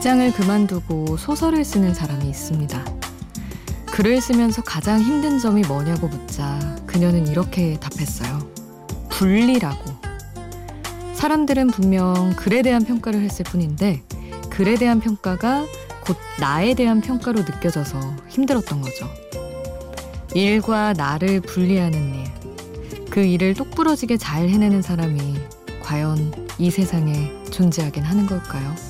직장을 그만두고 소설을 쓰는 사람이 있습니다. 글을 쓰면서 가장 힘든 점이 뭐냐고 묻자 그녀는 이렇게 답했어요. 분리라고. 사람들은 분명 글에 대한 평가를 했을 뿐인데 글에 대한 평가가 곧 나에 대한 평가로 느껴져서 힘들었던 거죠. 일과 나를 분리하는 일. 그 일을 똑부러지게 잘 해내는 사람이 과연 이 세상에 존재하긴 하는 걸까요?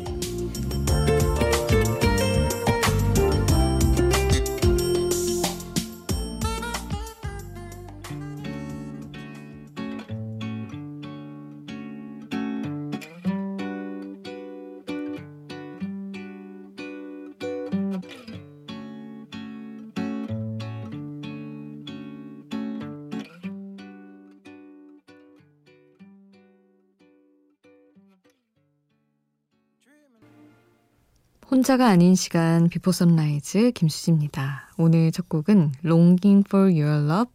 혼자가 아닌 시간 비포 선라이즈 김수지입니다. 오늘 첫 곡은 Longing for Your Love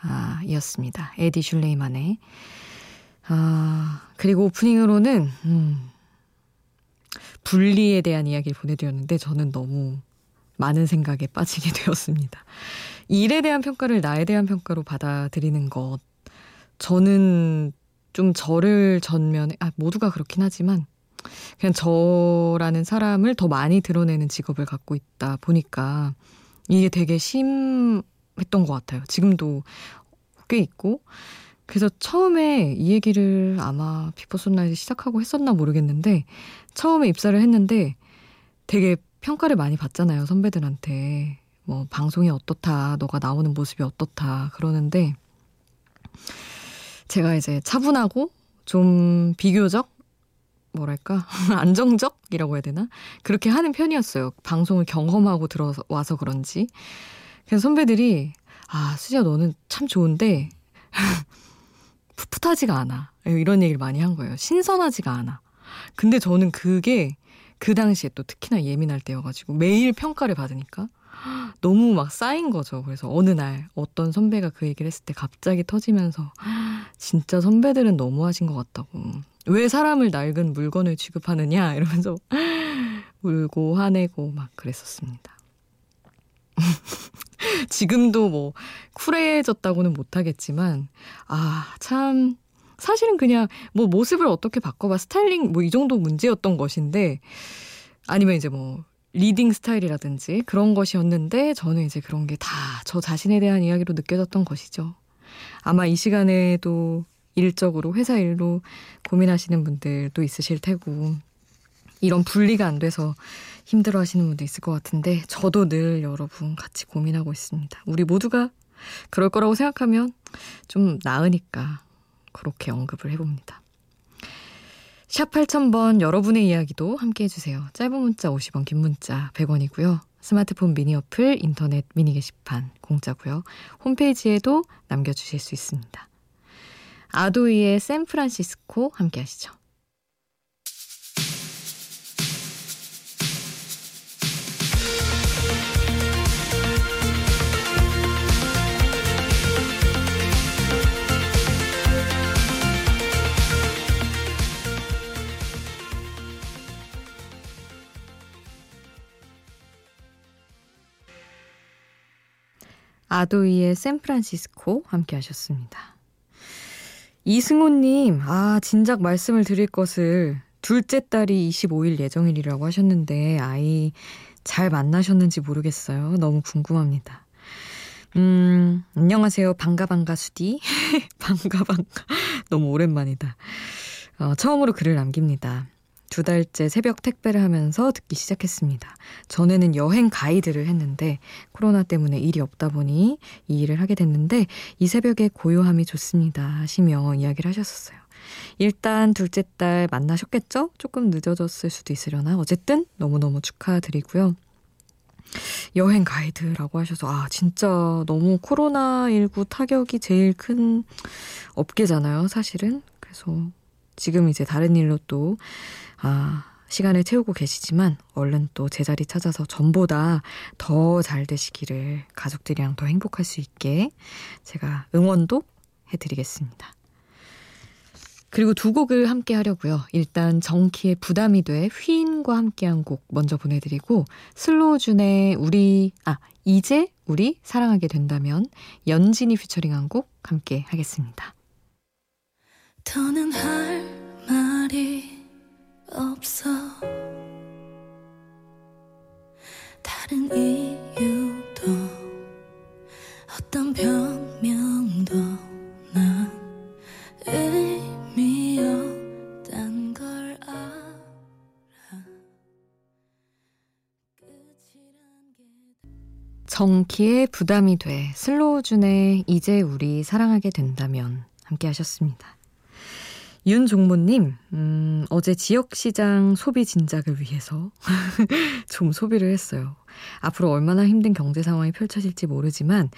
아, 이었습니다. 에디 슐레이만의 아, 그리고 오프닝으로는 음, 분리에 대한 이야기를 보내드렸는데 저는 너무 많은 생각에 빠지게 되었습니다. 일에 대한 평가를 나에 대한 평가로 받아들이는 것 저는 좀 저를 전면에 아 모두가 그렇긴 하지만 그냥 저라는 사람을 더 많이 드러내는 직업을 갖고 있다 보니까 이게 되게 심했던 것 같아요. 지금도 꽤 있고. 그래서 처음에 이 얘기를 아마 비포 선라이즈 시작하고 했었나 모르겠는데 처음에 입사를 했는데 되게 평가를 많이 받잖아요. 선배들한테. 뭐 방송이 어떻다. 너가 나오는 모습이 어떻다. 그러는데 제가 이제 차분하고 좀 비교적 뭐랄까 안정적이라고 해야 되나 그렇게 하는 편이었어요. 방송을 경험하고 들어와서 그런지 그래서 선배들이 아 수지야 너는 참 좋은데 풋풋하지가 않아 이런 얘기를 많이 한 거예요. 신선하지가 않아. 근데 저는 그게 그 당시에 또 특히나 예민할 때여가지고 매일 평가를 받으니까 너무 막 쌓인 거죠. 그래서 어느 날 어떤 선배가 그 얘기를 했을 때 갑자기 터지면서 진짜 선배들은 너무하신 것 같다고. 왜 사람을 낡은 물건을 취급하느냐 이러면서 울고 화내고 막 그랬었습니다. 지금도 뭐 쿨해졌다고는 못하겠지만 아 참 사실은 그냥 뭐 모습을 어떻게 바꿔봐 스타일링 뭐 이 정도 문제였던 것인데 아니면 이제 뭐 reading 스타일이라든지 그런 것이었는데 저는 이제 그런 게 다 저 자신에 대한 이야기로 느껴졌던 것이죠. 아마 이 시간에도 일적으로 회사 일로 고민하시는 분들도 있으실 테고 이런 분리가 안 돼서 힘들어 하시는 분도 있을 것 같은데 저도 늘 여러분 같이 고민하고 있습니다. 우리 모두가 그럴 거라고 생각하면 좀 나으니까 그렇게 언급을 해봅니다. 샵 8000번 여러분의 이야기도 함께 해주세요. 짧은 문자 50원, 긴 문자 100원이고요. 스마트폰 미니 어플, 인터넷 미니 게시판 공짜고요. 홈페이지에도 남겨주실 수 있습니다. 아도이의 샌프란시스코 함께 하시죠. 아도이의 샌프란시스코 함께 하셨습니다. 이승호님, 아, 진작 말씀을 드릴 것을 둘째 딸이 25일 예정일이라고 하셨는데, 아이 잘 만나셨는지 모르겠어요. 너무 궁금합니다. 음, 안녕하세요. 반가, 반가, 수디. 반가, 반가. 너무 오랜만이다. 어, 처음으로 글을 남깁니다. 두 달째 새벽 택배를 하면서 듣기 시작했습니다. 전에는 여행 가이드를 했는데 코로나 때문에 일이 없다 보니 이 일을 하게 됐는데 이 새벽에 고요함이 좋습니다 하시며 이야기를 하셨었어요. 일단 둘째 딸 만나셨겠죠? 조금 늦어졌을 수도 있으려나? 어쨌든 너무너무 축하드리고요. 여행 가이드라고 하셔서 아 진짜 너무 코로나19 타격이 제일 큰 업계잖아요 사실은 그래서 지금 이제 다른 일로 또 아, 시간을 채우고 계시지만 얼른 또 제자리 찾아서 전보다 더 잘 되시기를 가족들이랑 더 행복할 수 있게 제가 응원도 해드리겠습니다. 그리고 두 곡을 함께 하려고요. 일단 정키의 부담이 돼 휘인과 함께한 곡 먼저 보내드리고 슬로우준의 우리 아 이제 우리 사랑하게 된다면 연진이 피처링한 곡 함께 하겠습니다. 더는 할 말이 없어 다른 이유도 어떤 변명도 난 의미 없단 걸 알아 정키의 부담이 돼 슬로우준의 이제 우리 사랑하게 된다면 함께 하셨습니다. 윤종모님, 음, 어제 지역시장 소비 진작을 위해서 좀 소비를 했어요. 앞으로 얼마나 힘든 경제 상황이 펼쳐질지 모르지만,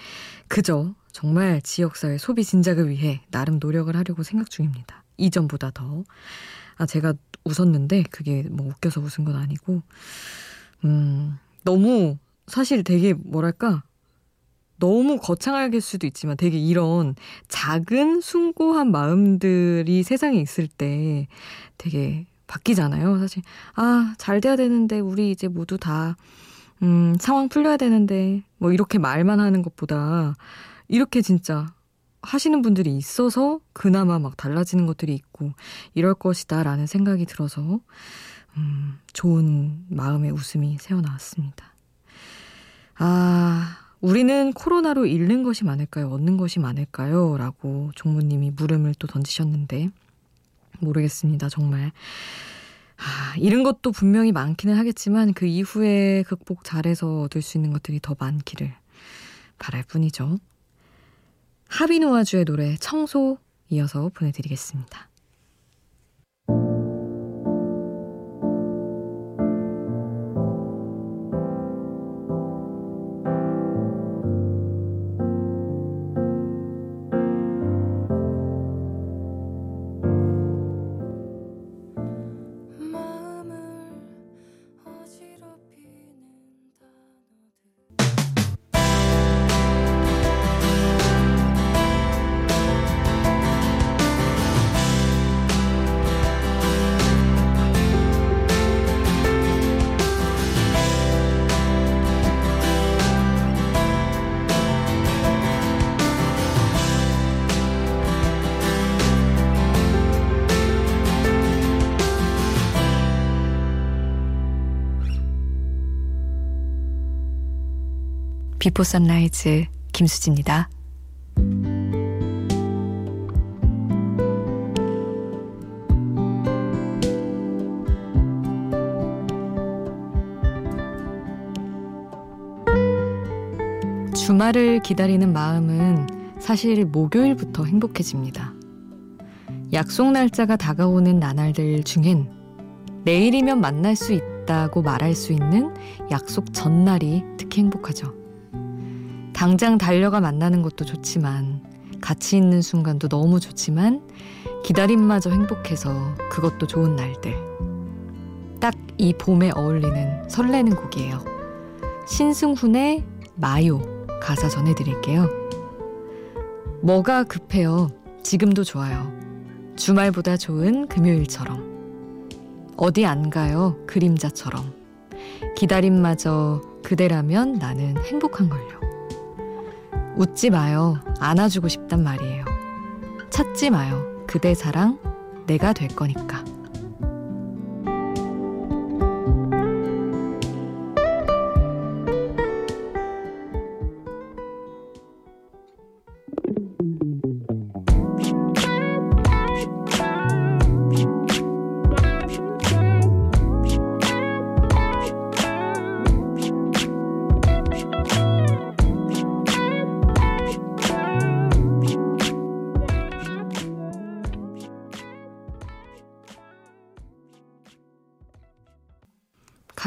그저 정말 지역사회 소비 진작을 위해 나름 노력을 하려고 생각 중입니다. 이전보다 더. 아, 제가 웃었는데, 그게 뭐 웃겨서 웃은 건 아니고, 음, 너무 사실 되게 뭐랄까, 너무 거창할 수도 있지만 되게 이런 작은 숭고한 마음들이 세상에 있을 때 되게 바뀌잖아요. 사실 아, 잘 돼야 되는데 우리 이제 모두 다 음, 상황 풀려야 되는데 뭐 이렇게 말만 하는 것보다 이렇게 진짜 하시는 분들이 있어서 그나마 막 달라지는 것들이 있고 이럴 것이다라는 생각이 들어서 음, 좋은 마음의 웃음이 새어나왔습니다. 아, 우리는 코로나로 잃는 것이 많을까요? 얻는 것이 많을까요? 라고 종무님이 물음을 또 던지셨는데, 모르겠습니다, 정말. 아, 잃은 것도 분명히 많기는 하겠지만, 그 이후에 극복 잘해서 얻을 수 있는 것들이 더 많기를 바랄 뿐이죠. 하비누아주의 노래 청소 이어서 보내드리겠습니다. 비포 선라이즈 김수지입니다. 주말을 기다리는 마음은 사실 목요일부터 행복해집니다. 약속 날짜가 다가오는 나날들 중엔 내일이면 만날 수 있다고 말할 수 있는 약속 전날이 특히 행복하죠. 당장 달려가 만나는 것도 좋지만 같이 있는 순간도 너무 좋지만 기다림마저 행복해서 그것도 좋은 날들. 딱 이 봄에 어울리는 설레는 곡이에요. 신승훈의 마요 가사 전해드릴게요. 뭐가 급해요. 지금도 좋아요. 주말보다 좋은 금요일처럼. 어디 안 가요. 그림자처럼. 기다림마저 그대라면 나는 행복한 걸요. 웃지 마요. 안아주고 싶단 말이에요. 찾지 마요. 그대 사랑 내가 될 거니까.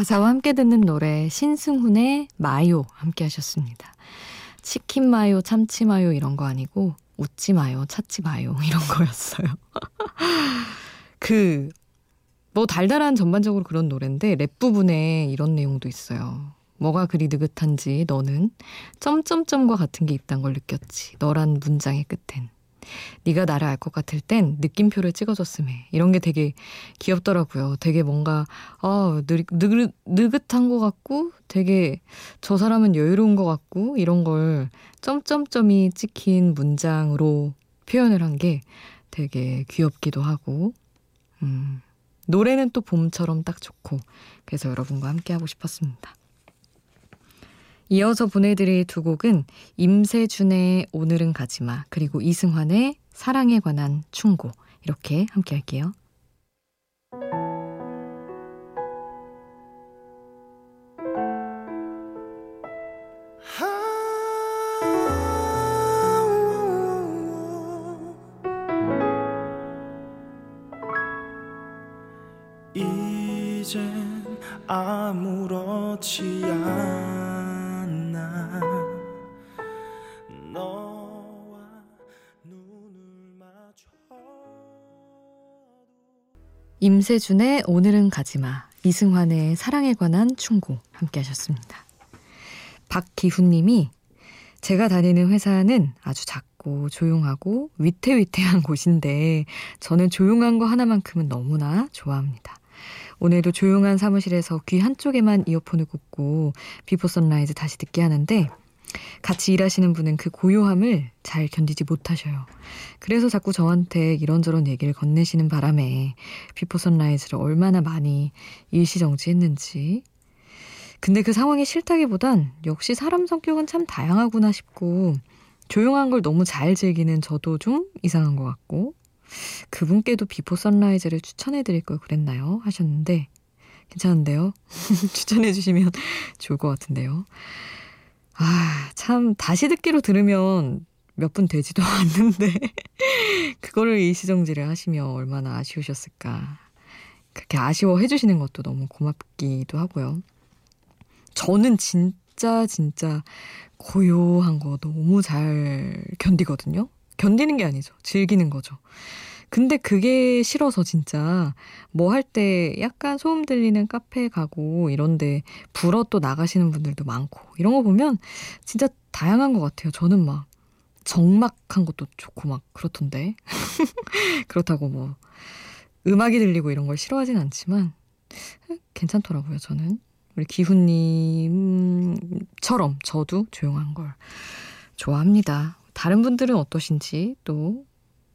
가사와 함께 듣는 노래 신승훈의 마요 함께 하셨습니다. 치킨 마요, 참치 마요 이런 거 아니고 웃지 마요, 찾지 마요 이런 거였어요. 그 뭐 달달한 전반적으로 그런 노래인데 랩 부분에 이런 내용도 있어요. 뭐가 그리 느긋한지 너는 점점점과 같은 게 있단 걸 느꼈지. 너란 문장의 끝엔 네가 나를 알 것 같을 땐 느낌표를 찍어줬음해. 이런 게 되게 귀엽더라고요. 되게 뭔가 아 느긋, 느긋, 느긋한 것 같고 되게 저 사람은 여유로운 것 같고 이런 걸 점점점이 찍힌 문장으로 표현을 한 게 되게 귀엽기도 하고 음, 노래는 또 봄처럼 딱 좋고 그래서 여러분과 함께 하고 싶었습니다. 이어서 보내드릴 두 곡은 임세준의 오늘은 가지마 그리고 이승환의 사랑에 관한 충고 이렇게 함께 할게요. 아무렇지 않나 임세준의 오늘은 가지마 이승환의 사랑에 관한 충고 함께 하셨습니다. 박기훈 님이 제가 다니는 회사는 아주 작고 조용하고 위태위태한 곳인데 저는 조용한 거 하나만큼은 너무나 좋아합니다. 오늘도 조용한 사무실에서 귀 한쪽에만 이어폰을 꽂고 비포 선라이즈 다시 듣기 하는데 같이 일하시는 분은 그 고요함을 잘 견디지 못하셔요. 그래서 자꾸 저한테 이런저런 얘기를 건네시는 바람에 비포 선라이즈를 얼마나 많이 일시정지했는지. 근데 그 상황이 싫다기보단 역시 사람 성격은 참 다양하구나 싶고 조용한 걸 너무 잘 즐기는 저도 좀 이상한 것 같고 그분께도 비포 선라이즈를 추천해 드릴 걸 그랬나요? 하셨는데 괜찮은데요? 추천해 주시면 좋을 것 같은데요. 아, 참 다시 듣기로 들으면 몇 분 되지도 않는데 그거를 일시정지를 하시면 얼마나 아쉬우셨을까. 그렇게 아쉬워해 주시는 것도 너무 고맙기도 하고요. 저는 진짜 진짜 고요한 거 너무 잘 견디거든요. 견디는 게 아니죠. 즐기는 거죠. 근데 그게 싫어서 진짜 뭐 할 때 약간 소음 들리는 카페 가고 이런데 불어 또 나가시는 분들도 많고 이런 거 보면 진짜 다양한 것 같아요. 저는 막 정막한 것도 좋고 막 그렇던데. 그렇다고 뭐 음악이 들리고 이런 걸 싫어하진 않지만 괜찮더라고요. 저는 우리 기훈님처럼 저도 조용한 걸 좋아합니다. 다른 분들은 어떠신지 또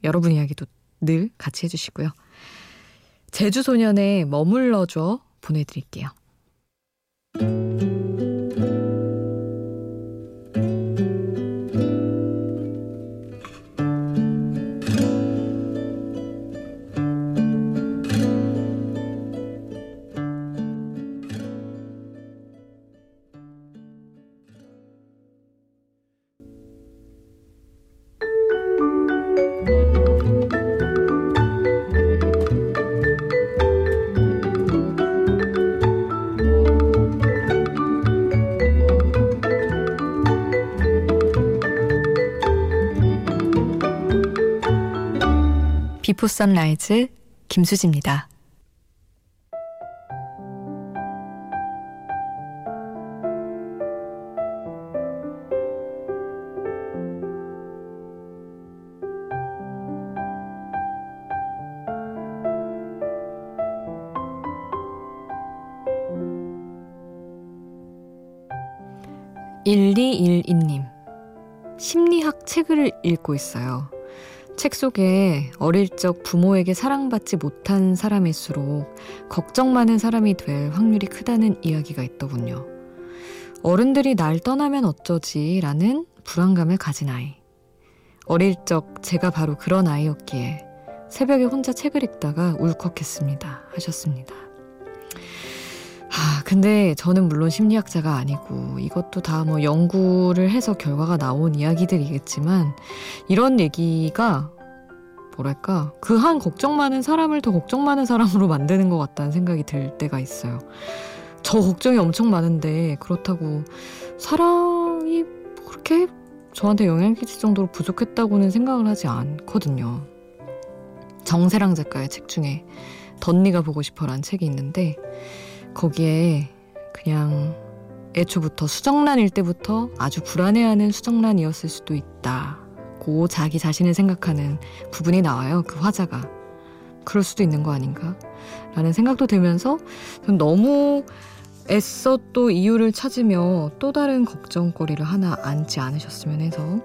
여러분 이야기도 늘 같이 해주시고요. 제주소년의 머물러줘 보내드릴게요. 비포 선라이즈 김수지입니다. 일이일이님 심리학 책을 읽고 있어요. 책 속에 어릴 적 부모에게 사랑받지 못한 사람일수록 걱정 많은 사람이 될 확률이 크다는 이야기가 있더군요. 어른들이 날 떠나면 어쩌지? 라는 불안감을 가진 아이. 어릴 적 제가 바로 그런 아이였기에 새벽에 혼자 책을 읽다가 울컥했습니다. 하셨습니다. 아, 근데 저는 물론 심리학자가 아니고 이것도 다 뭐 연구를 해서 결과가 나온 이야기들이겠지만 이런 얘기가 뭐랄까 그 한 걱정 많은 사람을 더 걱정 많은 사람으로 만드는 것 같다는 생각이 들 때가 있어요. 저 걱정이 엄청 많은데 그렇다고 사랑이 그렇게 저한테 영향 끼칠 정도로 부족했다고는 생각을 하지 않거든요. 정세랑 작가의 책 중에 덧니가 보고 싶어라는 책이 있는데 거기에 그냥 애초부터 수정란일 때부터 아주 불안해하는 수정란이었을 수도 있다고 자기 자신을 생각하는 부분이 나와요. 그 화자가. 그럴 수도 있는 거 아닌가? 라는 생각도 들면서 좀 너무 애써 또 이유를 찾으며 또 다른 걱정거리를 하나 안지 않으셨으면 해서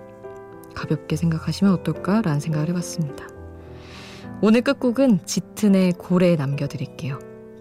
가볍게 생각하시면 어떨까라는 생각을 해봤습니다. 오늘 끝곡은 짙은의 고래 남겨드릴게요.